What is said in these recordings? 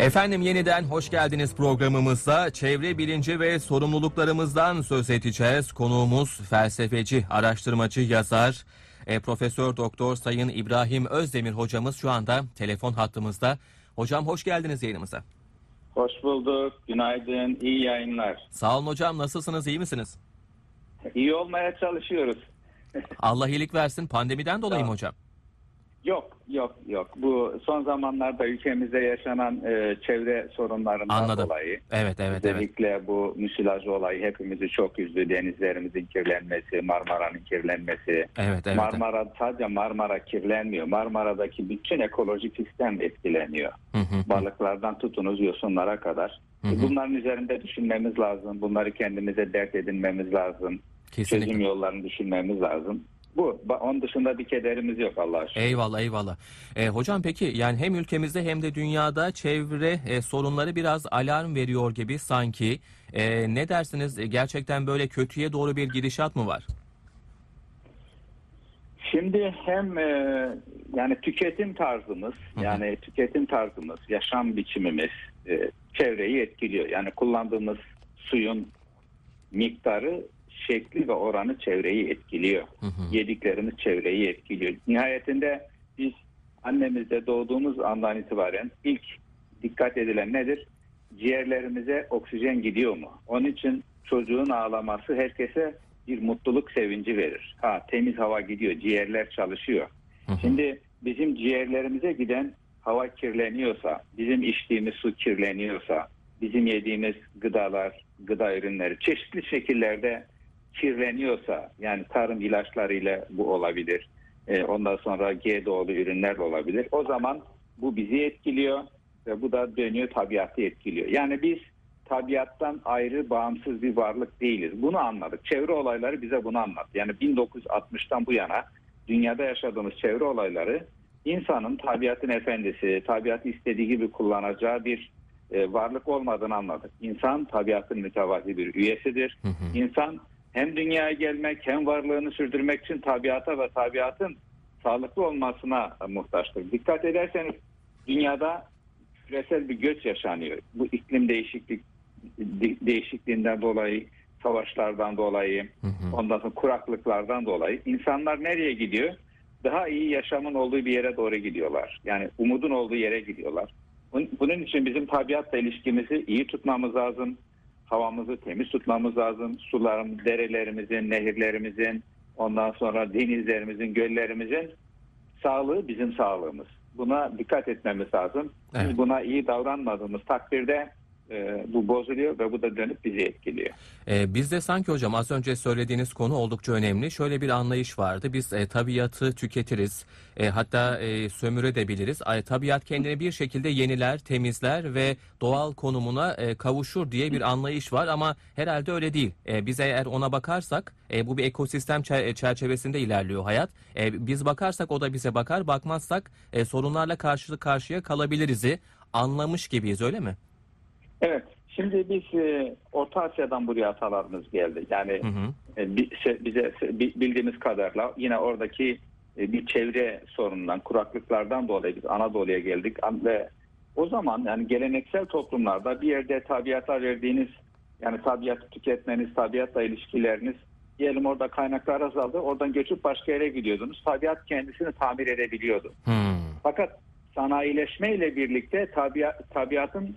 Efendim yeniden hoş geldiniz programımızda. Çevre bilinci ve sorumluluklarımızdan söz edeceğiz. Konuğumuz felsefeci, araştırmacı, yazar, e, Profesör Doktor Sayın İbrahim Özdemir hocamız şu anda telefon hattımızda. Hocam hoş geldiniz yayınımıza. Hoş bulduk. Günaydın. İyi yayınlar. Sağ olun hocam nasılsınız iyi misiniz? İyi olmaya çalışıyoruz. Allah iyilik versin pandemiden dolayı mı hocam? Yok, yok, yok. Bu son zamanlarda ülkemizde yaşanan e, çevre sorunlarından Anladım. dolayı. Evet evet evet. Özellikle bu müsilaj olayı hepimizi çok üzdü. Denizlerimizin kirlenmesi, Marmara'nın kirlenmesi. Evet evet. Marmara sadece Marmara kirlenmiyor. Marmara'daki bütün ekolojik sistem etkileniyor. Hı hı. Balıklardan tutunuz yosunlara kadar. Hı hı. Bunların üzerinde düşünmemiz lazım. Bunları kendimize dert edinmemiz lazım. Kesinlikle. çözüm yollarını düşünmemiz lazım. Bu. Onun dışında bir kederimiz yok Allah'a şükür. Eyvallah eyvallah. E, hocam peki yani hem ülkemizde hem de dünyada çevre e, sorunları biraz alarm veriyor gibi sanki. E, ne dersiniz E, gerçekten böyle kötüye doğru bir gidişat mı var? Şimdi hem e, yani tüketim tarzımız, hı. yani tüketim tarzımız, yaşam biçimimiz e, çevreyi etkiliyor. Yani kullandığımız suyun miktarı, şekli ve oranı çevreyi etkiliyor. Hı hı. Yediklerimiz çevreyi etkiliyor. Nihayetinde biz annemizde doğduğumuz andan itibaren ilk dikkat edilen nedir? Ciğerlerimize oksijen gidiyor mu? Onun için çocuğun ağlaması herkese bir mutluluk sevinci verir. Ha temiz hava gidiyor, ciğerler çalışıyor. Hı hı. Şimdi bizim ciğerlerimize giden hava kirleniyorsa, bizim içtiğimiz su kirleniyorsa, bizim yediğimiz gıdalar, gıda ürünleri çeşitli şekillerde kirleniyorsa, yani tarım ilaçlarıyla bu olabilir, e, ondan sonra GDO'lu ürünler olabilir. O zaman bu bizi etkiliyor ve bu da dönüyor tabiatı etkiliyor. Yani biz tabiattan ayrı bağımsız bir varlık değiliz. Bunu anladık. Çevre olayları bize bunu anlattı. Yani 1960'tan bu yana dünyada yaşadığımız çevre olayları insanın tabiatın efendisi, tabiatı istediği gibi kullanacağı bir e, varlık olmadığını anladık. İnsan tabiatın mütevazi bir üyesidir. Hı hı. İnsan hem dünyaya gelmek hem varlığını sürdürmek için tabiata ve tabiatın sağlıklı olmasına muhtaçtır. Dikkat ederseniz dünyada küresel bir göç yaşanıyor. Bu iklim değişiklik de- değişikliğinden dolayı, savaşlardan dolayı, Hı hı. ondan sonra kuraklıklardan dolayı insanlar nereye gidiyor? Daha iyi yaşamın olduğu bir yere doğru gidiyorlar. Yani umudun olduğu yere gidiyorlar. Bunun için bizim tabiatla ilişkimizi iyi tutmamız lazım. Havamızı temiz tutmamız lazım. Suların, derelerimizin, nehirlerimizin, ondan sonra denizlerimizin, göllerimizin sağlığı bizim sağlığımız. Buna dikkat etmemiz lazım. Biz Evet. buna iyi davranmadığımız takdirde e, bu bozuluyor ve bu da dönüp bizi etkiliyor. E, bizde sanki hocam az önce söylediğiniz konu oldukça önemli. Şöyle bir anlayış vardı. Biz e, tabiatı tüketiriz. E, hatta e, sömürebiliriz. Ay, tabiat kendini bir şekilde yeniler, temizler ve doğal konumuna e, kavuşur diye bir anlayış var ama herhalde öyle değil. E, biz eğer ona bakarsak e, bu bir ekosistem çer- çerçevesinde ilerliyor hayat. E, biz bakarsak o da bize bakar. Bakmazsak e, sorunlarla karşı karşıya kalabiliriz'i anlamış gibiyiz öyle mi? Evet. Şimdi biz e, Orta Asya'dan buraya atalarımız geldi. Yani Hı hı. e, bize bildiğimiz kadarıyla yine oradaki e, bir çevre sorunundan, kuraklıklardan dolayı biz Anadolu'ya geldik ve o zaman yani geleneksel toplumlarda bir yerde tabiata verdiğiniz yani tabiatı tüketmeniz, tabiatla ilişkileriniz diyelim orada kaynaklar azaldı. Oradan göçüp başka yere gidiyordunuz. Tabiat kendisini tamir edebiliyordu. Hmm. Fakat sanayileşme ile birlikte tabiat, tabiatın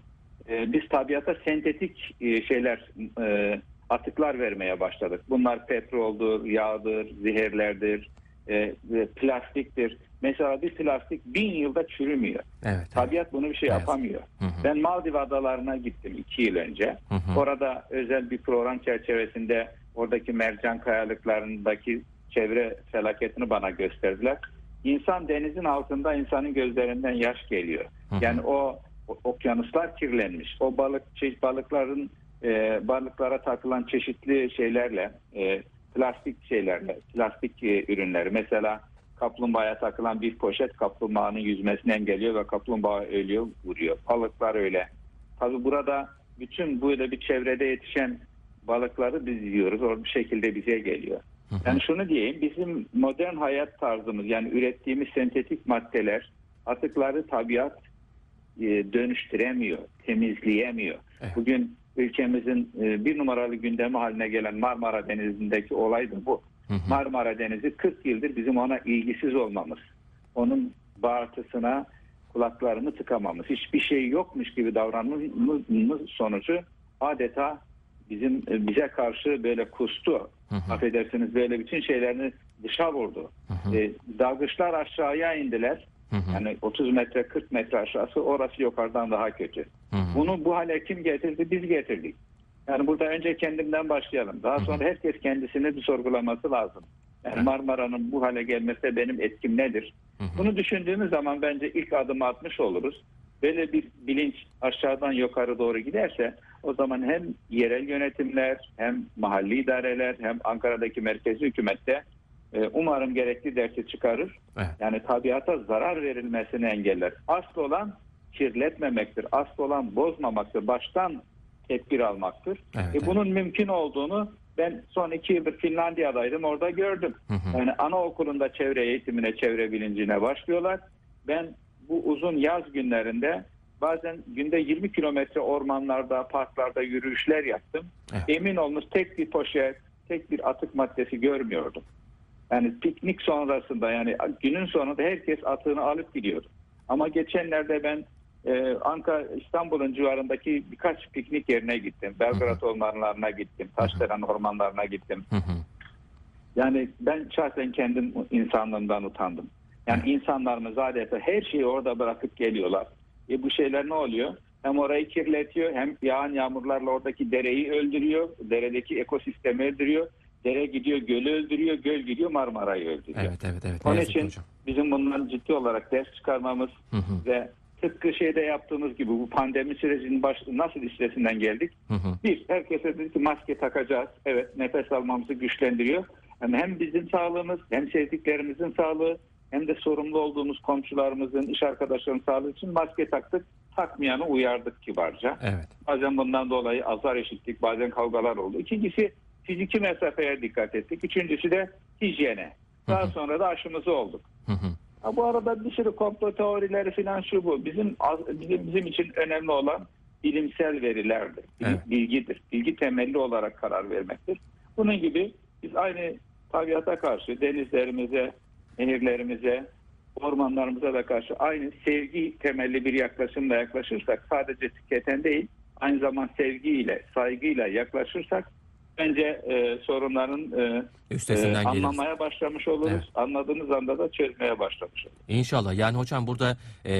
e, biz tabiata sentetik e, şeyler e, atıklar vermeye başladık. Bunlar petroldur, yağdır, zehirlerdir, e, plastiktir. Mesela bir plastik bin yılda çürümüyor. Evet. evet. Tabiat bunu bir şey Evet. yapamıyor. Hı hı. Ben Maldiv adalarına gittim iki yıl önce. Hı hı. Orada özel bir program çerçevesinde oradaki mercan kayalıklarındaki çevre felaketini bana gösterdiler. İnsan denizin altında insanın gözlerinden yaş geliyor. Hı hı. Yani o- okyanuslar kirlenmiş. O balık çeşit balıkların e, balıklara takılan çeşitli şeylerle e, plastik şeylerle plastik e, ürünleri mesela kaplumbağaya takılan bir poşet kaplumbağanın yüzmesini engelliyor ve kaplumbağa ölüyor vuruyor. Balıklar öyle. Tabi burada bütün böyle bir çevrede yetişen balıkları biz yiyoruz. O bir şekilde bize geliyor. Yani şunu diyeyim bizim modern hayat tarzımız yani ürettiğimiz sentetik maddeler atıkları tabiat dönüştüremiyor, temizleyemiyor. Evet. Bugün ülkemizin e, bir numaralı gündemi haline gelen Marmara Denizi'ndeki olay da bu. Hı hı. Marmara Denizi 40 yıldır bizim ona ilgisiz olmamız. Onun bağırtısına kulaklarını tıkamamız. Hiçbir şey yokmuş gibi davranmamız sonucu adeta bizim e, bize karşı böyle kustu. Hı hı. Affedersiniz böyle bütün şeylerini dışa vurdu. Hı hı. E, dalgıçlar aşağıya indiler. Hı hı. Yani 30 metre 40 metre aşağısı orası yukarıdan daha kötü. Hı hı. Bunu bu hale kim getirdi? Biz getirdik. Yani burada önce kendimden başlayalım. Daha sonra herkes kendisini bir sorgulaması lazım. Yani. Marmara'nın bu hale gelmesine benim etkim nedir? Hı hı. Bunu düşündüğümüz zaman bence ilk adımı atmış oluruz. Böyle bir bilinç aşağıdan yukarı doğru giderse o zaman hem yerel yönetimler hem mahalli idareler hem Ankara'daki merkezi hükümette umarım gerekli dersi çıkarır. Evet. Yani tabiata zarar verilmesini engeller. Asıl olan kirletmemektir. Asıl olan bozmamaktır. Baştan tedbir almaktır. Evet, E, evet. bunun mümkün olduğunu ben son iki yıldır Finlandiya'daydım. Orada gördüm. Hı hı. Yani anaokulunda çevre eğitimine, çevre bilincine başlıyorlar. Ben bu uzun yaz günlerinde bazen günde 20 kilometre ormanlarda, parklarda yürüyüşler yaptım. Evet. Emin olunuz tek bir poşet, tek bir atık maddesi görmüyordum. Yani piknik sonrasında yani günün sonunda herkes atığını alıp gidiyordu. Ama geçenlerde ben e, Ankara, İstanbul'un civarındaki birkaç piknik yerine gittim. Belgrad ormanlarına gittim. Taşdelen ormanlarına gittim. Hı hı. Yani ben şahsen kendim insanlığımdan utandım. Yani insanlarımız adeta her şeyi orada bırakıp geliyorlar. E bu şeyler ne oluyor? Hem orayı kirletiyor hem yağan yağmurlarla oradaki dereyi öldürüyor. Deredeki ekosistemi öldürüyor. Dere gidiyor gölü öldürüyor. Göl gidiyor Marmara'yı öldürüyor. Evet evet evet. Onun için hocam. bizim bundan ciddi olarak ders çıkarmamız Hı hı. ve tıpkı şeyde yaptığımız gibi bu pandemi sürecinin baş, nasıl üstesinden geldik? Hı hı. Bir, herkese dedi ki maske takacağız. Evet, nefes almamızı güçlendiriyor. Yani hem bizim sağlığımız, hem sevdiklerimizin sağlığı, hem de sorumlu olduğumuz komşularımızın, iş arkadaşlarımızın sağlığı için maske taktık. Takmayanı uyardık kibarca. Evet. Bazen bundan dolayı azar işittik, bazen kavgalar oldu. İkincisi fiziki mesafeye dikkat ettik. Üçüncüsü de hijyene. Daha Hı hı. sonra da aşımızı olduk. Hı hı. Ha, bu arada bir sürü komplo teorileri falan şu bu. Bizim bizim bizim için önemli olan bilimsel verilerdir. Bil- Evet. Bilgidir. Bilgi temelli olarak karar vermektir. Bunun gibi biz aynı tabiata karşı denizlerimize, nehirlerimize, ormanlarımıza da karşı aynı sevgi temelli bir yaklaşımla yaklaşırsak sadece tüketen değil aynı zaman sevgiyle, saygıyla yaklaşırsak bence e, sorunların e, Üstesinden ee, geliriz. anlamaya başlamış oluruz. Evet. Anladığımız anda da çözmeye başlamış oluruz. İnşallah. Yani hocam burada e,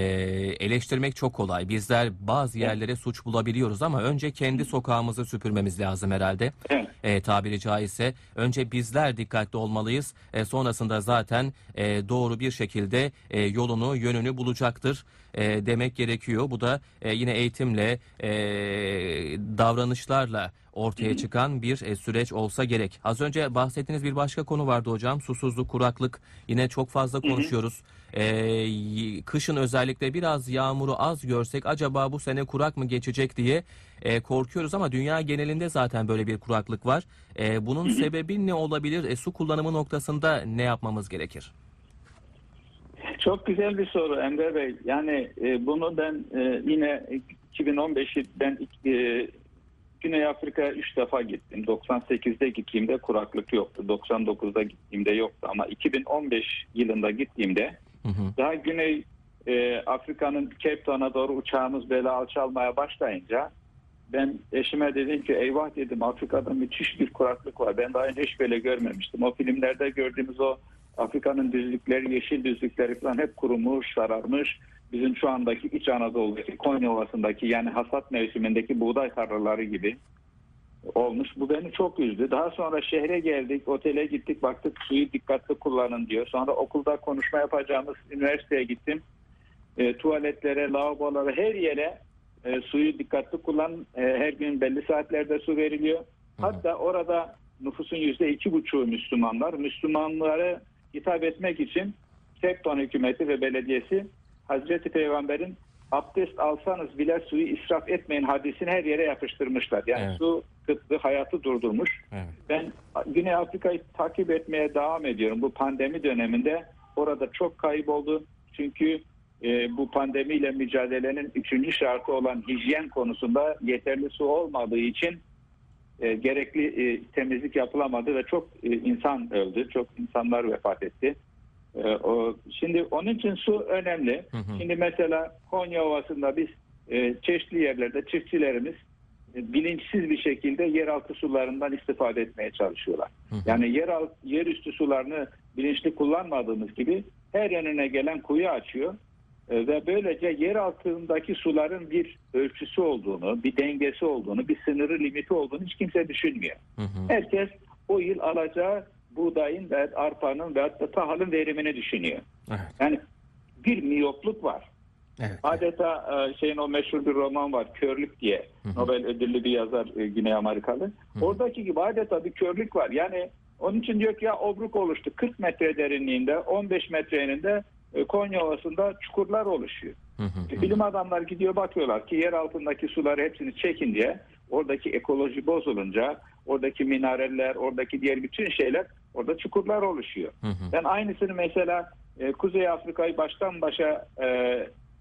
eleştirmek çok kolay. Bizler bazı yerlere suç bulabiliyoruz ama önce kendi sokağımızı süpürmemiz lazım herhalde. Evet. E, tabiri caizse önce bizler dikkatli olmalıyız. E, sonrasında zaten e, doğru bir şekilde e, yolunu, yönünü bulacaktır e, demek gerekiyor. Bu da e, yine eğitimle, e, davranışlarla ortaya çıkan bir e, süreç olsa gerek. Az önce bahsettiğiniz bir başka konu vardı hocam. Susuzluk, kuraklık yine çok fazla konuşuyoruz. E, y- kışın özellikle biraz yağmuru az görsek acaba bu sene kurak mı geçecek diye e, korkuyoruz ama dünya genelinde zaten böyle bir kuraklık var. E, bunun sebebi ne olabilir? E, su kullanımı noktasında ne yapmamız gerekir? Çok güzel bir soru Emre Bey. Yani e, bunu ben e, yine 2015'i ben e, Güney Afrika'ya 3 defa gittim. 98'de gittiğimde kuraklık yoktu. 99'da gittiğimde yoktu. Ama 2015 yılında gittiğimde Hı hı. daha Güney e, Afrika'nın Cape Town'a doğru uçağımız böyle alçalmaya başlayınca ben eşime dedim ki eyvah dedim Afrika'da müthiş bir kuraklık var. Ben daha önce hiç böyle görmemiştim. O filmlerde gördüğümüz o Afrika'nın düzlükleri, yeşil düzlükleri falan hep kurumuş, sararmış. Bizim şu andaki İç Anadolu'daki Konya Ovası'ndaki yani hasat mevsimindeki buğday tarlaları gibi olmuş. Bu beni çok üzdü. Daha sonra şehre geldik, otele gittik, baktık suyu dikkatli kullanın diyor. Sonra okulda konuşma yapacağımız üniversiteye gittim. E, tuvaletlere, lavabolara, her yere e, suyu dikkatli kullan. E, her gün belli saatlerde su veriliyor. Hatta orada nüfusun yüzde iki buçuğu Müslümanlar. Müslümanları hitap etmek için Town hükümeti ve belediyesi Hazreti Peygamber'in abdest alsanız bile suyu israf etmeyin hadisini her yere yapıştırmışlar. Yani Evet. su kıtlığı hayatı durdurmuş. Evet. Ben Güney Afrika'yı takip etmeye devam ediyorum. Bu pandemi döneminde orada çok kayıp oldu. Çünkü e, bu pandemiyle mücadelenin üçüncü şartı olan hijyen konusunda yeterli su olmadığı için e, gerekli e, temizlik yapılamadı ve çok e, insan öldü, çok insanlar vefat etti. E, o, şimdi onun için su önemli. Hı hı. Şimdi mesela Konya Ovası'nda biz e, çeşitli yerlerde çiftçilerimiz e, bilinçsiz bir şekilde yeraltı sularından istifade etmeye çalışıyorlar. Hı hı. Yani yer alt, yerüstü sularını bilinçli kullanmadığımız gibi her önüne gelen kuyu açıyor E, ve böylece yer altındaki suların bir ölçüsü olduğunu, bir dengesi olduğunu, bir sınırı limiti olduğunu hiç kimse düşünmüyor. Hı hı. Herkes o yıl alacağı buğdayın ve arpanın ve hatta tahılın verimini düşünüyor. Evet. Yani bir miyopluk var. Evet. Adeta e, şeyin o meşhur bir roman var Körlük diye. hı. Nobel ödüllü bir yazar e, Güney Amerikalı. Oradaki gibi adeta bir körlük var. Yani onun için diyor ki ya obruk oluştu. 40 metre derinliğinde 15 metre eninde e, Konya Ovası'nda çukurlar oluşuyor. Hı hı. Bilim adamlar gidiyor bakıyorlar ki yer altındaki suları hepsini çekince oradaki ekoloji bozulunca oradaki minareller, oradaki diğer bütün şeyler orada çukurlar oluşuyor. Hı hı. Ben aynısını mesela e, Kuzey Afrika'yı baştan başa e,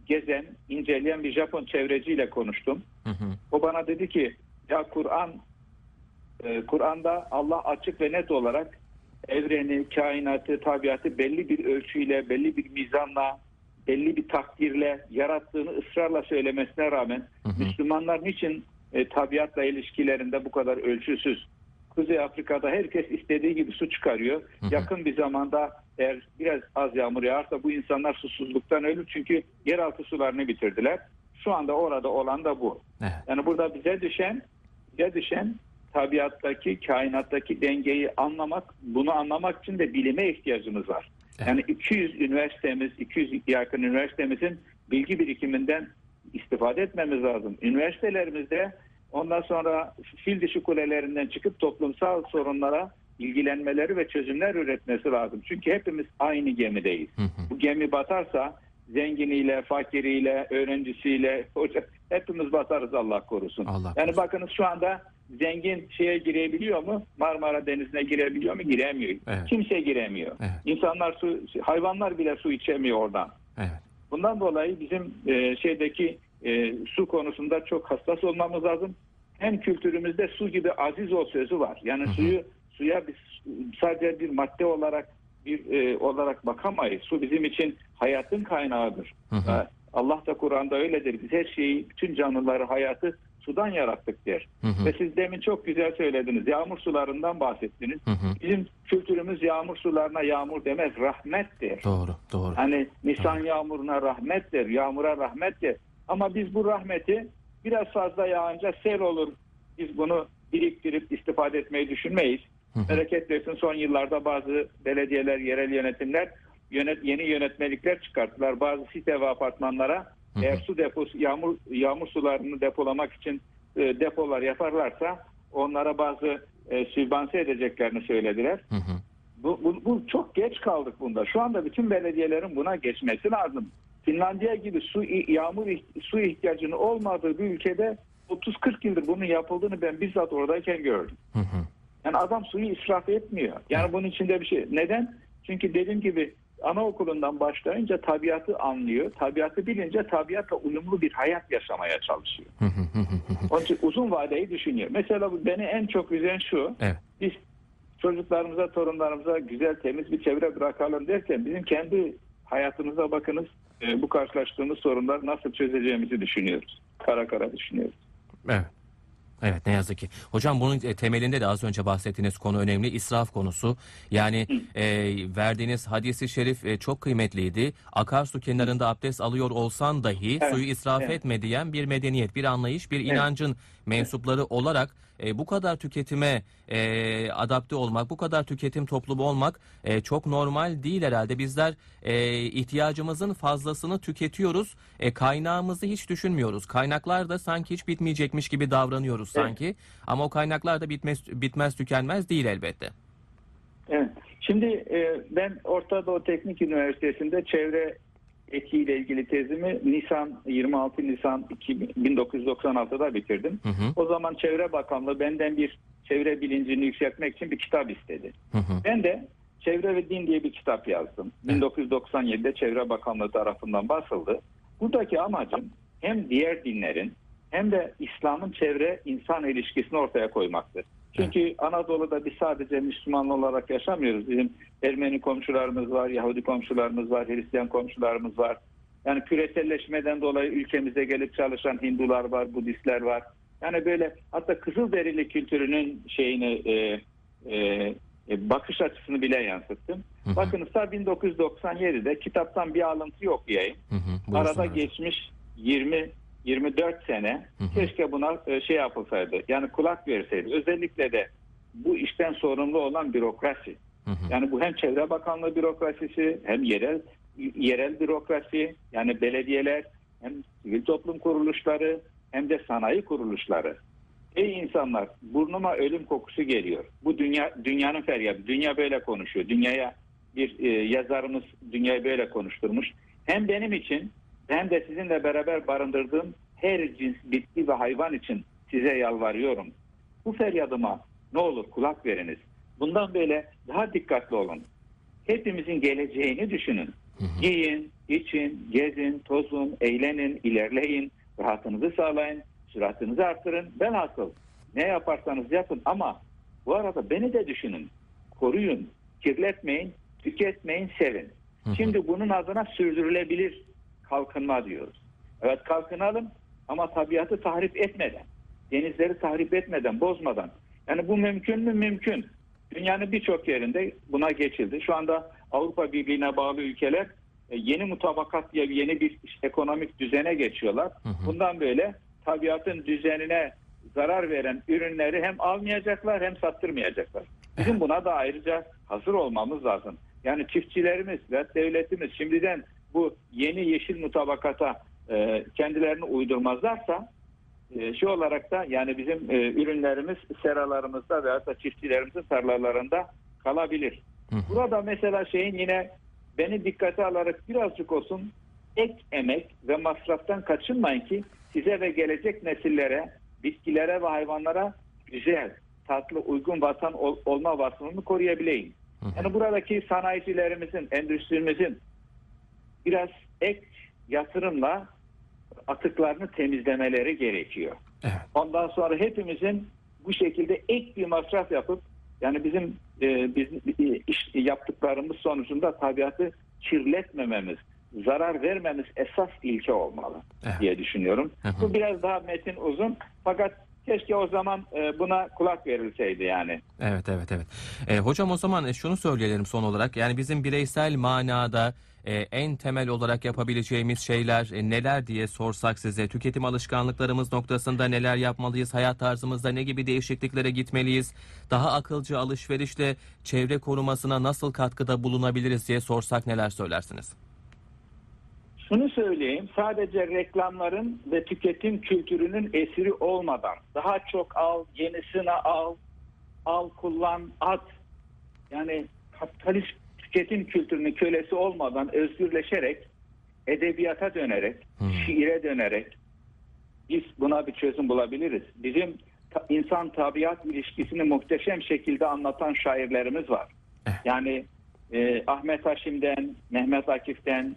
gezen, inceleyen bir Japon çevreciyle konuştum. Hı hı. O bana dedi ki ya Kur'an e, Kur'an'da Allah açık ve net olarak evreni, kainatı, tabiatı belli bir ölçüyle, belli bir mizanla, belli bir takdirle yarattığını ısrarla söylemesine rağmen Hı hı. Müslümanlar niçin e, tabiatla ilişkilerinde bu kadar ölçüsüz? Kuzey Afrika'da herkes istediği gibi su çıkarıyor. Hı hı. Yakın bir zamanda eğer biraz az yağmur yağarsa bu insanlar susuzluktan ölür çünkü yeraltı sularını bitirdiler. Şu anda orada olan da bu. Evet. Yani burada bize düşen bize düşen tabiattaki, kainattaki dengeyi anlamak, bunu anlamak için de bilime ihtiyacımız var. Evet. Yani 200 üniversitemiz, 200 yakın üniversitemizin bilgi birikiminden istifade etmemiz lazım. Üniversitelerimizde ondan sonra fil dişi kulelerinden çıkıp toplumsal sorunlara ilgilenmeleri ve çözümler üretmesi lazım. Çünkü hepimiz aynı gemideyiz. Hı hı. Bu gemi batarsa zenginiyle, fakiriyle, öğrencisiyle, hoca hepimiz batarız Allah korusun. Allah yani korusun. bakınız şu anda zengin şeye girebiliyor mu? Marmara Denizi'ne girebiliyor mu? Giremiyor. Evet. Kimse giremiyor. Evet. İnsanlar su, hayvanlar bile su içemiyor oradan. Evet. Bundan dolayı bizim e, şeydeki e, su konusunda çok hassas olmamız lazım. Hem kültürümüzde su gibi aziz ol sözü var. Yani suyu suya biz sadece bir madde olarak bir e, olarak bakamayız. Su bizim için hayatın kaynağıdır. Hı hı. Ha, Allah da Kur'an'da öyledir. Biz her şeyi, bütün canlıları, hayatı sudan yarattık der. Hı hı. Ve siz demin çok güzel söylediniz. Yağmur sularından bahsettiniz. Hı hı. Bizim kültürümüz yağmur sularına yağmur demez, rahmettir. Doğru, doğru. Hani Nisan yağmuruna rahmettir, yağmura rahmettir. Ama biz bu rahmeti biraz fazla yağınca sel olur. Biz bunu biriktirip istifade etmeyi düşünmeyiz. Bereket versin son yıllarda bazı belediyeler, yerel yönetimler yönet, yeni yönetmelikler çıkarttılar. Bazı site ve apartmanlara Hı hı. eğer su deposu, yağmur, yağmur sularını depolamak için e, depolar yaparlarsa onlara bazı e, sübvanse edeceklerini söylediler. Hı hı. Bu, bu, bu çok geç kaldık bunda. Şu anda bütün belediyelerin buna geçmesi lazım. Finlandiya gibi su yağmur su ihtiyacının olmadığı bir ülkede 30-40 yıldır bunun yapıldığını ben bizzat oradayken gördüm. Hı hı. Yani adam suyu israf etmiyor. Yani bunun içinde bir şey. Neden? Çünkü dediğim gibi anaokulundan başlayınca tabiatı anlıyor. Tabiatı bilince tabiatla uyumlu bir hayat yaşamaya çalışıyor. Onun için uzun vadeyi düşünüyor. Mesela bu beni en çok üzen şu. Evet. Biz çocuklarımıza, torunlarımıza güzel, temiz bir çevre bırakalım derken bizim kendi hayatımıza bakınız. E, bu karşılaştığımız sorunlar nasıl çözeceğimizi düşünüyoruz. Kara kara düşünüyoruz. Evet. Evet ne yazık ki. Hocam bunun e, temelinde de az önce bahsettiğiniz konu önemli. israf konusu. Yani e, verdiğiniz hadisi şerif e, çok kıymetliydi. Akarsu kenarında abdest alıyor olsan dahi Evet, suyu israf evet. etme diyen bir medeniyet, bir anlayış, bir inancın mensupları olarak e, bu kadar tüketime e, adapte olmak, bu kadar tüketim toplumu olmak e, çok normal değil herhalde. Bizler e, ihtiyacımızın fazlasını tüketiyoruz. E, kaynağımızı hiç düşünmüyoruz. Kaynaklar da sanki hiç bitmeyecekmiş gibi davranıyoruz sanki. Ama o kaynaklar da bitmez, bitmez tükenmez değil elbette. Evet. Şimdi e, ben Orta Doğu Teknik Üniversitesi'nde çevre etiğiyle ilgili tezimi Nisan 26 Nisan 2000 1996'da bitirdim. Hı hı, O zaman Çevre Bakanlığı benden bir çevre bilincini yükseltmek için bir kitap istedi. hı hı, Ben de Çevre ve Din diye bir kitap yazdım. 1997'de Çevre Bakanlığı tarafından basıldı. Buradaki amacım hem diğer dinlerin hem de İslam'ın çevre insan ilişkisini ortaya koymaktır. Çünkü Anadolu'da biz sadece Müslüman olarak yaşamıyoruz. Bizim Ermeni komşularımız var, Yahudi komşularımız var, Hristiyan komşularımız var. Yani küreselleşmeden dolayı ülkemize gelip çalışan Hindular var, Budistler var. Yani böyle hatta Kızılderili kültürünün şeyini e, e, e, bakış açısını bile yansıttım. Hı hı. Bakın ta 1997'de kitaptan bir alıntı yok diyeyim. Hı hı. Arada geçmiş 20 24 sene Hı hı. keşke buna e, şey yapılsaydı. Yani kulak verseydi. Özellikle de bu işten sorumlu olan bürokrasi. Hı hı. Yani bu hem Çevre Bakanlığı bürokrasisi hem yerel yerel bürokrasi yani belediyeler hem sivil toplum kuruluşları hem de sanayi kuruluşları. Ey insanlar burnuma ölüm kokusu geliyor. Bu dünya dünyanın feryadı. Dünya böyle konuşuyor. Dünyaya bir e, yazarımız dünyayı böyle konuşturmuş. Hem benim için hem de sizinle beraber barındırdığım her cins bitki ve hayvan için size yalvarıyorum. Bu feryadıma ne olur kulak veriniz. Bundan böyle daha dikkatli olun. Hepimizin geleceğini düşünün. Hı hı. Yiyin, için, gezin, tozun, eğlenin, ilerleyin, rahatınızı sağlayın, süratinizi arttırın. Velhasıl ne yaparsanız yapın ama bu arada beni de düşünün. Koruyun, kirletmeyin, tüketmeyin, sevin. Hı hı. Şimdi bunun adına sürdürülebilir kalkınma diyoruz. Evet kalkınalım ama tabiatı tahrip etmeden, denizleri tahrip etmeden, bozmadan. Yani bu mümkün mü? Mümkün. Dünyanın birçok yerinde buna geçildi. Şu anda Avrupa Birliği'ne bağlı ülkeler e, yeni mutabakat diye yeni bir ekonomik düzene geçiyorlar. Hı hı. Bundan böyle tabiatın düzenine zarar veren ürünleri hem almayacaklar hem sattırmayacaklar. Bizim buna da ayrıca hazır olmamız lazım. Yani çiftçilerimiz ve devletimiz şimdiden bu yeni yeşil mutabakata e, kendilerini uydurmazlarsa e, şu olarak da yani bizim e, ürünlerimiz seralarımızda veya da çiftçilerimizin tarlalarında kalabilir. Hı hı. Burada mesela şeyin yine beni dikkate alarak birazcık olsun ek emek ve masraftan kaçınmayın ki size ve gelecek nesillere, bitkilere ve hayvanlara güzel, tatlı, uygun vatan ol- olma vasfını koruyabileyim. Hı hı. Yani buradaki sanayicilerimizin, endüstrimizin biraz ek yatırımla atıklarını temizlemeleri gerekiyor. Evet. Ondan sonra hepimizin bu şekilde ek bir masraf yapıp yani bizim e, biz e, iş yaptıklarımız sonucunda tabiatı kirletmememiz, zarar vermemiz esas ilke olmalı Evet. diye düşünüyorum. Hı. Bu biraz daha metin uzun fakat keşke o zaman e, buna kulak verilseydi yani. Evet evet evet. E, hocam o zaman e, şunu söyleyelim son olarak. Yani bizim bireysel manada e, en temel olarak yapabileceğimiz şeyler e, neler diye sorsak size. Tüketim alışkanlıklarımız noktasında neler yapmalıyız? Hayat tarzımızda ne gibi değişikliklere gitmeliyiz? Daha akılcı alışverişle çevre korumasına nasıl katkıda bulunabiliriz diye sorsak neler söylersiniz? Şunu söyleyeyim, sadece reklamların ve tüketim kültürünün esiri olmadan daha çok al, yenisini al, al, kullan, at. Yani kapitalist tüketim kültürünün kölesi olmadan özgürleşerek, edebiyata dönerek, Hmm. şiire dönerek biz buna bir çözüm bulabiliriz. Bizim ta- insan tabiat ilişkisini muhteşem şekilde anlatan şairlerimiz var. Evet. Yani e, Ahmet Haşim'den, Mehmet Akif'ten,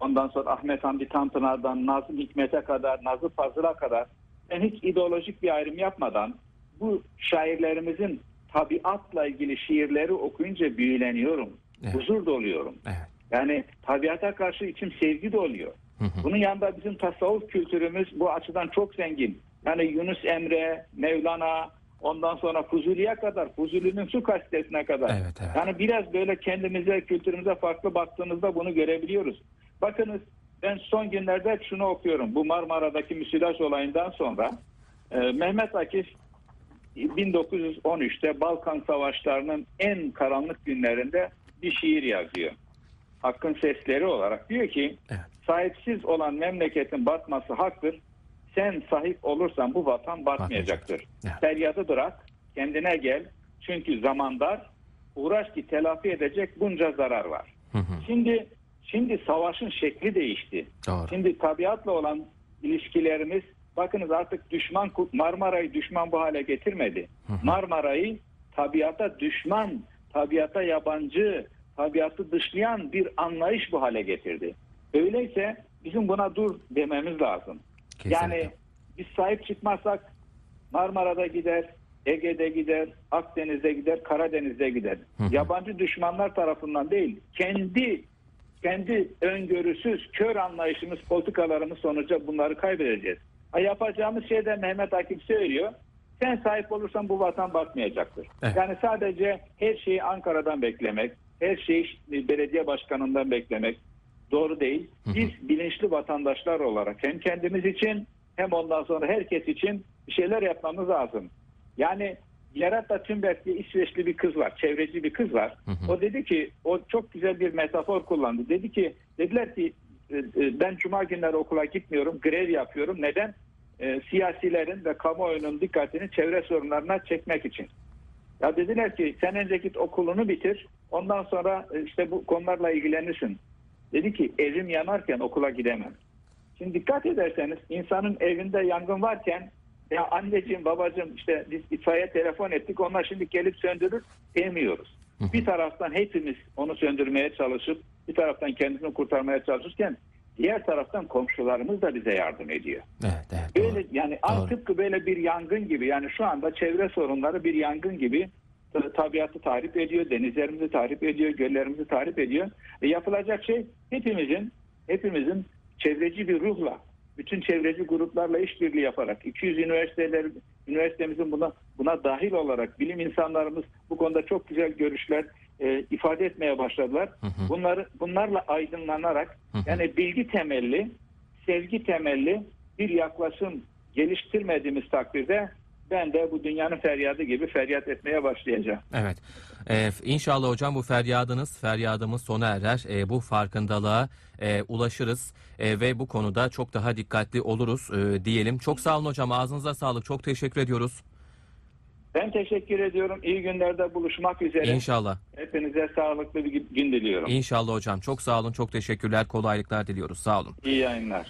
ondan sonra Ahmet Hamdi Tanpınar'dan, Nazım Hikmet'e kadar, Nazım Fazıl'a kadar ben hiç ideolojik bir ayrım yapmadan bu şairlerimizin tabiatla ilgili şiirleri okuyunca büyüleniyorum. Evet. Huzur doluyorum. Evet. Yani tabiata karşı içim sevgi doluyor. Hı hı. Bunun yanında bizim tasavvuf kültürümüz bu açıdan çok zengin. Yani Yunus Emre, Mevlana, ondan sonra Fuzuli'ye kadar, Fuzuli'nin su kastesine kadar. Evet, evet. Yani biraz böyle kendimize, kültürümüze farklı baktığımızda bunu görebiliyoruz. Bakınız ben son günlerde şunu okuyorum. Bu Marmara'daki müsilaj olayından sonra e, Mehmet Akif 1913'te Balkan Savaşları'nın en karanlık günlerinde bir şiir yazıyor. Hakkın sesleri olarak diyor ki Evet. sahipsiz olan memleketin batması haktır. Sen sahip olursan bu vatan batmayacaktır. Evet. Feryadı bırak, kendine gel. Çünkü zaman dar. Uğraş ki telafi edecek bunca zarar var. Hı hı. Şimdi şimdi savaşın şekli değişti. Doğru. Şimdi tabiatla olan ilişkilerimiz bakınız artık düşman Marmara'yı düşman bu hale getirmedi. Marmara'yı tabiata düşman, tabiata yabancı, tabiatı dışlayan bir anlayış bu hale getirdi. Öyleyse bizim buna dur dememiz lazım. Kesinlikle. Yani biz sahip çıkmazsak Marmara'da gider, Ege'de gider, Akdeniz'de gider, Karadeniz'de gider. Hı hı. Yabancı düşmanlar tarafından değil, kendi kendi öngörüsüz, kör anlayışımız, politikalarımız sonucu bunları kaybedeceğiz. Ha, yapacağımız şey de Mehmet Akif söylüyor. Sen sahip olursan bu vatan batmayacaktır. Evet. Yani sadece her şeyi Ankara'dan beklemek, her şeyi belediye başkanından beklemek doğru değil. Biz bilinçli vatandaşlar olarak hem kendimiz için hem ondan sonra herkes için bir şeyler yapmamız lazım. Yani Gerarda Thunberg diye İsveçli bir kız var, çevreci bir kız var. Hı hı. O dedi ki, o çok güzel bir metafor kullandı. Dedi ki, dediler ki e, e, ben cuma günleri okula gitmiyorum, grev yapıyorum. Neden? E, siyasilerin ve kamuoyunun dikkatini çevre sorunlarına çekmek için. Ya dediler ki sen önce git okulunu bitir, ondan sonra e, işte bu konularla ilgilenirsin. Dedi ki evim yanarken okula gidemem. Şimdi dikkat ederseniz insanın evinde yangın varken ya anneciğim babacığım işte biz itfaiye telefon ettik onlar şimdi gelip söndürür demiyoruz. Bir taraftan hepimiz onu söndürmeye çalışıp bir taraftan kendisini kurtarmaya çalışırken diğer taraftan komşularımız da bize yardım ediyor. Evet, evet. doğru. Böyle yani Doğru. tıpkı böyle bir yangın gibi yani şu anda çevre sorunları bir yangın gibi tabiatı tahrip ediyor, denizlerimizi tahrip ediyor, göllerimizi tahrip ediyor. E, yapılacak şey hepimizin hepimizin çevreci bir ruhla bütün çevreci gruplarla işbirliği yaparak 200 üniversiteler üniversitemizin buna buna dahil olarak bilim insanlarımız bu konuda çok güzel görüşler e, ifade etmeye başladılar. Hı hı. Bunları bunlarla aydınlanarak Hı hı. yani bilgi temelli, sevgi temelli bir yaklaşım geliştirmediğimiz takdirde ben de bu dünyanın feryadı gibi feryat etmeye başlayacağım. Evet. Ee, inşallah hocam bu feryadınız, feryadımız sona erer. Ee, bu farkındalığa e, ulaşırız E, ve bu konuda çok daha dikkatli oluruz e, diyelim. Çok sağ olun hocam. Ağzınıza sağlık. Çok teşekkür ediyoruz. Ben teşekkür ediyorum. İyi günlerde buluşmak üzere. İnşallah. Hepinize sağlıklı bir gün diliyorum. İnşallah hocam. Çok sağ olun. Çok teşekkürler. Kolaylıklar diliyoruz. Sağ olun. İyi yayınlar.